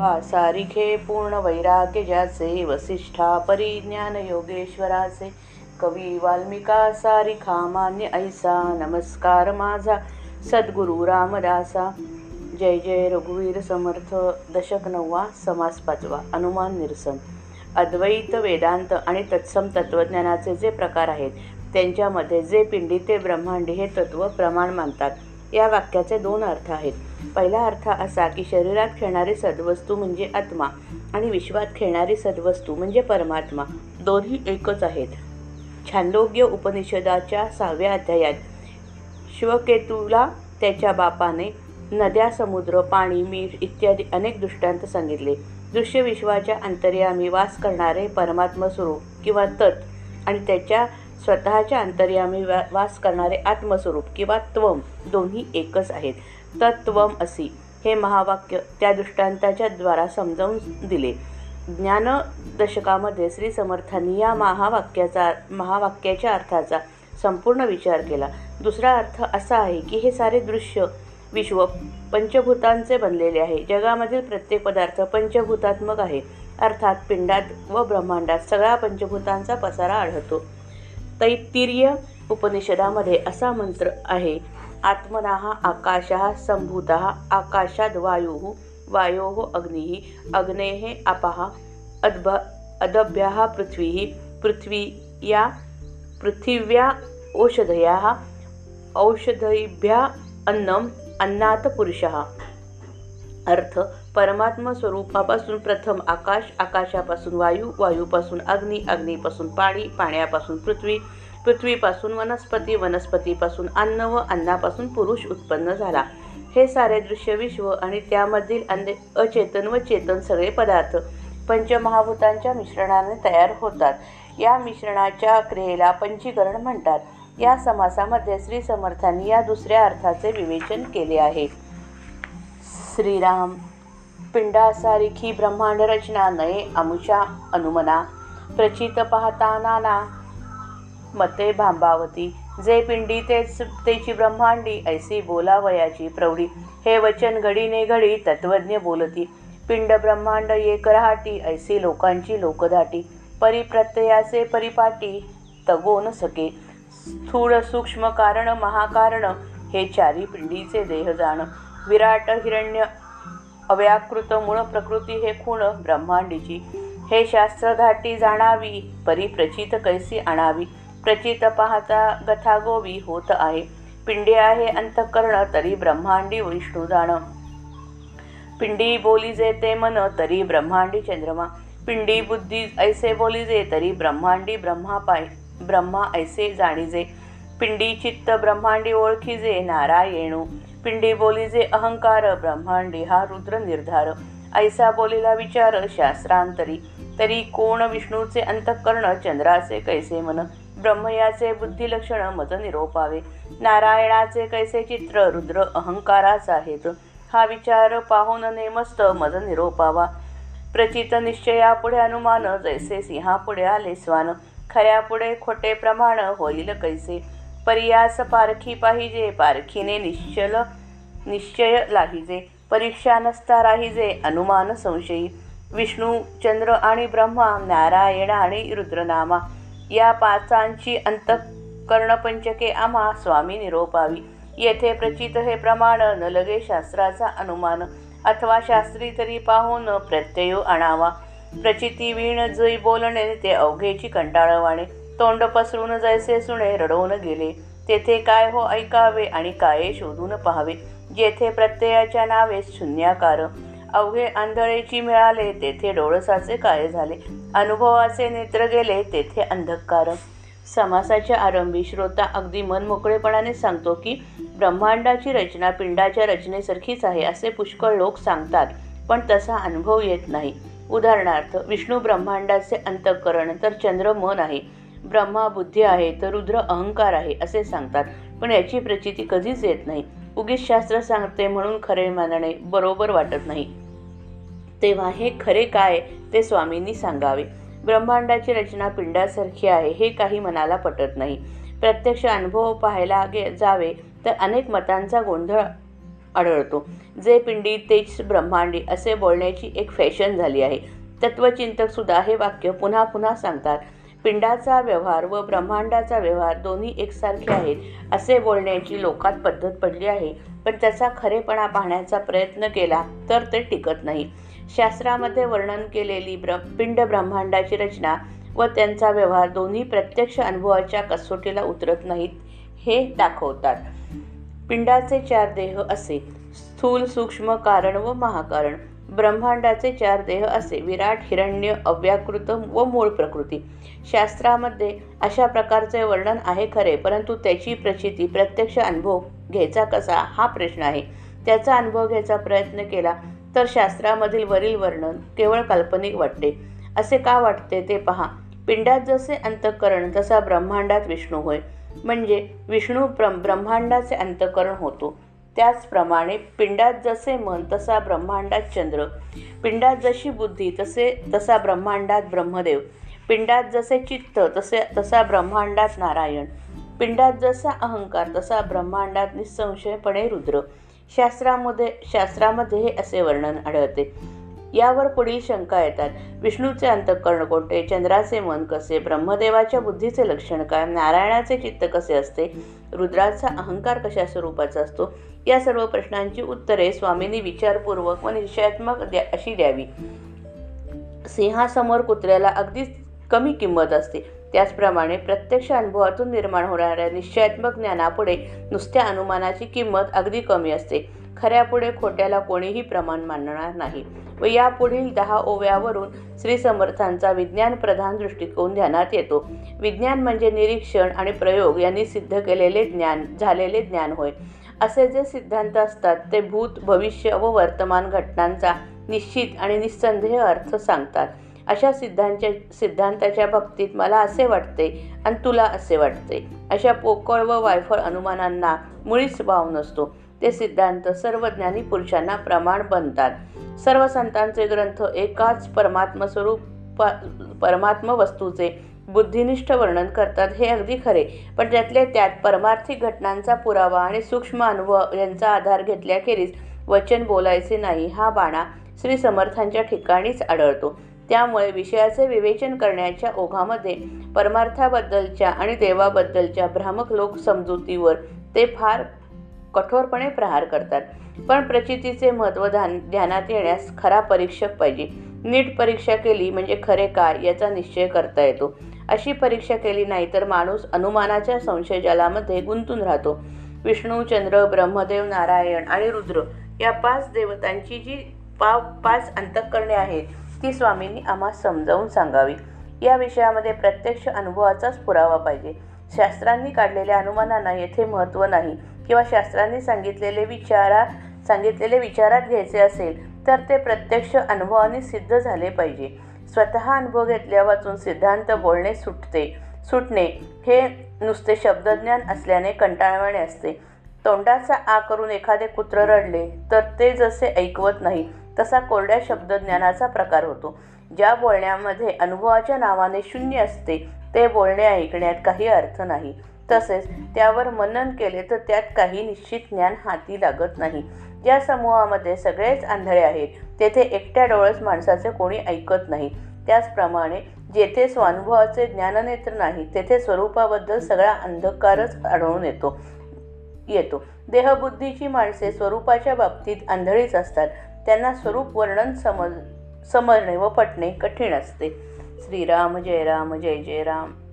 सारिखे पूर्ण वैराग्य ज्याचे वसिष्ठा परिज्ञान योगेश्वराचे. कवी वाल्मिका सारिखा मान्य ऐसा नमस्कार माझा सद्गुरु रामदासा. जय जय रघुवीर समर्थ दशक नववा समास पाचवा अनुमान निरसन. अद्वैत वेदांत आणि तत्सम तत्वज्ञानाचे जे प्रकार आहेत त्यांच्यामध्ये जे पिंडी ते ब्रह्मांडी हे तत्व प्रमाण मानतात. या वाक्याचे दोन अर्थ आहेत. पहिला अर्थ असा की शरीरात खेळणारी सद्वस्तू म्हणजे आत्मा आणि विश्वात खेळणारी सद्वस्तू म्हणजे परमात्मा. दोन्ही एकच आहेत. छांदोग्य उपनिषदाच्या सहाव्या अध्यायात शिवकेतूला त्याच्या बापाने नद्या समुद्र पाणी मीठ इत्यादी अनेक दृष्टांत सांगितले. दृश्य विश्वाच्या अंतर्यामी वास करणारे परमात्मा स्वरूप किंवा तत् आणि त्याच्या स्वतःच्या अंतर्यामी वा वास करणारे आत्मस्वरूप किंवा त्वम दोन्ही एकच आहेत. तत्वम असी. हे महावाक्य त्या दृष्टांताच्या द्वारा समजावून दिले. ज्ञान दशकामध्ये श्री समर्थांनी या महावाक्याचा महावाक्याच्या अर्थाचा संपूर्ण विचार केला. दुसरा अर्थ असा आहे की हे सारे दृश्य विश्व पंचभूतांचे बनलेले आहे. जगामधील प्रत्येक पदार्थ पंचभूतात्मक आहे. अर्थात पिंडात व ब्रह्मांडात सगळ्या पंचभूतांचा पसारा आढळतो. तैत्तिर्य उपनिषदामध्ये असा मंत्र आहे आत्मना आकाश संभूत आकाशाद वायू वायो अग्नि अग्ने अपः अद्भ अदभ्य पृथ्वी पृथ्वी या पृथिव्या औषधया औषधीभ्या अन्नम अन्नात पुरुष। अर्थ परमात्मा स्वरूपापासून प्रथम आकाश आकाशापासून वायू वायूपासून अग्नी अग्नीपासून पाणी पाण्यापासून पृथ्वी पृथ्वीपासून वनस्पती वनस्पतीपासून अन्न व अन्नापासून पुरुष उत्पन्न झाला. हे सारे दृश्य विश्व आणि त्यामधील अन्य अचेतन व चेतन सगळे पदार्थ पंचमहाभूतांच्या मिश्रणाने तयार होतात. या मिश्रणाच्या क्रियेला पंचीकरण म्हणतात. या समासामध्ये श्री समर्थांनी या दुसऱ्या अर्थाचे विवेचन केले आहे. श्रीराम पिंडासारिखी ब्रह्मांड रचना नये अमुषा अनुमना. प्रचित पाहताना ना मते भांबावती. जे पिंडी तेच तेची ब्रह्मांडी ऐसी बोलावयाची प्रौढी. हे वचन घडीने घडी तत्वज्ञ बोलती. पिंड ब्रह्मांड एक रहाटी ऐसी लोकांची लोकधाटी परिप्रत्ययाचे परिपाटी तगो न सके. स्थूळ सूक्ष्म कारण महाकारण हे चारी पिंडीचे देह जाण विराट हिरण्य अव्याकृत मूळ प्रकृती हे खूण ब्रह्मांडीची. हे शास्त्र धाटी जाणावी परिप्रचित कैसी आणावी. प्रचित पाहता गथागोवी होत आहे. पिंडी आहे अंतकर्ण तरी ब्रह्मांडी विष्णू जाण. पिंडी बोली जे ते मन तरी ब्रह्मांडी चंद्रमा. पिंडी बुद्धी ऐसे बोली जे तरी ब्रह्मांडी ब्रह्मा पाय ब्रह्मा ऐसे जाणीजे पिंडी चित्त ब्रह्मांडी ओळखीजे नारायणू. पिंडी बोलीजे अहंकार ब्रह्मांडी हा रुद्र निर्धार ऐसा बोलीला विचार शास्त्रांतरी. तरी कोण विष्णूचे अंतःकरण चंद्राचे कैसे मन ब्रह्मयाचे बुद्धिलक्षण मत निरोपावे. नारायणाचे कैसे चित्र रुद्र अहंकाराचा आहेत हा विचार पाहून नेमस्त मज निरोपावा. प्रचित निश्चयापुढे अनुमान जैसे सिंहापुढे आले स्वान. खऱ्यापुढे खोटे प्रमाण होईल कैसे? पर्यास पारखी पाहिजे पारखीने निश्चल निश्चय लाहिजे. परीक्षा नसता राहिजे अनुमान संशयी. विष्णू चंद्र आणि ब्रह्मा नारायण आणि रुद्रनामा. या पाचांची अंतःकरणपंचके आम्हा स्वामी निरोपावी. येथे प्रचित हे प्रमाण न लगे शास्त्राचा अनुमान. अथवा शास्त्री तरी पाहून प्रत्ययो आणावा. प्रचिती वीण जै बोलणे ते अवघेची कंटाळवाणे. तोंड पसरून जैसे सुणे रडवून गेले. तेथे काय हो ऐकावे आणि काय शोधून पाहावे? जेथे प्रत्ययाच्या नावे शून्याकार. अवघे आंधळेची मिळाले तेथे डोळसाचे काय झाले? अनुभवाचे नेत्र गेले तेथे अंधकार. समासाच्या आरंभी श्रोता अगदी मनमोकळेपणाने सांगतो की ब्रह्मांडाची रचना पिंडाच्या रचनेसारखीच आहे असे पुष्कळ लोक सांगतात पण तसा अनुभव येत नाही. उदाहरणार्थ विष्णू ब्रह्मांडाचे अंतःकरण तर चंद्र मन आहे. ब्रह्मा बुद्धी आहे तर रुद्र अहंकार आहे असे सांगतात. पण याची प्रचिती कधीच येत नाही. उगीच शास्त्र सांगते म्हणून खरे मानणे बरोबर वाटत नाही. तेव्हा हे खरे काय ते स्वामींनी सांगावे. ब्रह्मांडाची रचना पिंडासारखी आहे हे काही मनाला पटत नाही. प्रत्यक्ष अनुभव पाहायला गे जावे तर अनेक मतांचा गोंधळ आढळतो. जे पिंडी तेच ब्रह्मांडी असे बोलण्याची एक फॅशन झाली आहे. तत्वचिंतक सुद्धा हे वाक्य पुन्हा पुन्हा सांगतात. पिंडाचा व्यवहार व ब्रह्मांडाचा व्यवहार दोन्ही एकसारखे आहेत असे बोलण्याची लोकात पद्धत पडली आहे. पण त्याचा खरेपणा पाहण्याचा प्रयत्न केला तर ते टिकत नाही. शास्त्रामध्ये वर्णन केलेली ब्र पिंड ब्रह्मांडाची रचना व त्यांचा व्यवहार दोन्ही प्रत्यक्ष अनुभवाच्या कसोटीला उतरत नाहीत हे दाखवतात. पिंडाचे चार देह असे स्थूल सूक्ष्म कारण व महाकारण. ब्रह्मांडाचे चार देह असे विराट हिरण्य अव्याकृत व मूळ प्रकृती. शास्त्रामध्ये अशा प्रकारचे वर्णन आहे खरे परंतु त्याची प्रचिती प्रत्यक्ष अनुभव घ्यायचा कसा हा प्रश्न आहे. त्याचा अनुभव घ्यायचा प्रयत्न केला तर शास्त्रामधील वरील वर्णन केवळ काल्पनिक वाटते. असे का वाटते ते पहा. पिंडात जसे अंतःकरण तसा ब्रह्मांडात विष्णू होय. म्हणजे विष्णू ब्रह्मांडाचे अंतःकरण होतो. त्याचप्रमाणे पिंडात जसे मन तसा ब्रह्मांडात चंद्र. पिंडात जशी बुद्धी तसे तसा ब्रह्मांडात ब्रह्मदेव. पिंडात जसे चित्त तसे तसा ब्रह्मांडात नारायण. पिंडात जसा अहंकार तसा ब्रह्मांडात निसंशयपणे रुद्र. शास्त्रामध्ये शास्त्रामध्ये हे असे वर्णन आढळते. यावर पुढील शंका येतात. विष्णूचे अंतःकरण कोणते? चंद्राचे मन कसे? ब्रह्मदेवाच्या बुद्धीचे लक्षण काय? नारायणाचे चित्त कसे असते? रुद्राचा अहंकार कशा स्वरूपाचा असतो? या सर्व प्रश्नांची उत्तरे स्वामींनी विचारपूर्वक व निश्चयात्मक द्या अशी द्यावी. सिंहासमोर कुत्र्याला अगदीच कमी किंमत असते. त्याचप्रमाणे प्रत्यक्ष अनुभवातून निर्माण होणाऱ्या निश्चयात्मक ज्ञानापुढे नुसत्या अनुमानाची किंमत अगदी कमी असते. खऱ्यापुढे खोट्याला कोणीही प्रमाण मानणार नाही. व यापुढील दहा ओव्यावरून श्री समर्थांचा विज्ञान प्रधान दृष्टिकोन ध्यानात येतो. विज्ञान म्हणजे निरीक्षण आणि प्रयोग यांनी सिद्ध केलेले ज्ञान झालेले ज्ञान होय. असे जे सिद्धांत असतात ते भूत भविष्य व वर्तमान घटनांचा निश्चित आणि निस्संदेह अर्थ सांगतात. अशा सिद्धांच्या सिद्धांताच्या बाबतीत मला असे वाटते आणि तुला असे वाटते. अशा पोकळ व वायफळ अनुमानांना मुळीच भाव नसतो. ते सिद्धांत सर्व ज्ञानी पुरुषांना प्रमाण बनतात. सर्व संतांचे ग्रंथ एकाच परमात्मस्वरूप परमात्म वस्तूचे बुद्धिनिष्ठ वर्णन करतात. हे अगदी खरे. पण त्यातल्या त्यात परमार्थिक घटनांचा पुरावा आणि सूक्ष्म अनुभव यांचा आधार घेतल्याखेरीज वचन बोलायचे नाही. हा बाणा श्री समर्थांच्या ठिकाणीच आढळतो. त्यामुळे विषयाचे विवेचन करण्याच्या ओघामध्ये परमार्थाबद्दलच्या आणि देवाबद्दलच्या भ्रामक लोक समजुतीवर ते फार कठोरपणे प्रहार करतात. पण प्रचितीचे महत्त्व ध्यान ध्यानात येण्यास खरा परीक्षक पाहिजे. नीट परीक्षा केली म्हणजे खरे काय याचा निश्चय करता येतो. अशी परीक्षा केली नाही तर माणूस अनुमानाच्या संशयजालामध्ये गुंतून राहतो. विष्णू चंद्र ब्रह्मदेव नारायण आणि रुद्र या पाच देवतांची जी पा पाच अंतःकरणे आहेत ती स्वामींनी आम्हा समजावून सांगावी. या विषयामध्ये प्रत्यक्ष अनुभवाचाच पुरावा पाहिजे. शास्त्रांनी काढलेल्या अनुमानांना येथे महत्त्व नाही. किंवा शास्त्रांनी सांगितलेले विचारा सांगितलेले विचारात घ्यायचे असेल तर ते प्रत्यक्ष अनुभवाने सिद्ध झाले पाहिजे. स्वतः अनुभव घेतल्या वाचून सिद्धांत बोलणे सुटते. सुटणे हे नुसते शब्दज्ञान असल्याने कंटाळवाणे असते. तोंडाचा आ करून एखादे कुत्र रडले तर ते जसे ऐकवत नाही तसा कोरड्या शब्दज्ञानाचा प्रकार होतो. ज्या बोलण्यामध्ये अनुभवाच्या नावाने शून्य असते ते बोलणे ऐकण्यात काही अर्थ नाही. तसेच त्यावर मनन केले तर त्यात काही निश्चित ज्ञान हाती लागत नाही. ज्या समूहामध्ये सगळेच आंधळे आहेत. तेथे एकट्या डोळस माणसाचे कोणी ऐकत नाही. त्याचप्रमाणे जेथे स्वानुभवाचे ज्ञाननेत्र नाही तेथे स्वरूपाबद्दल सगळा अंधकारच आढळून येतो. येतो. देहबुद्धीची माणसे स्वरूपाच्या बाबतीत आंधळीच असतात. त्यांना स्वरूप वर्णन समज समजणे व पटणे कठीण असते. श्रीराम जय राम जय जय राम.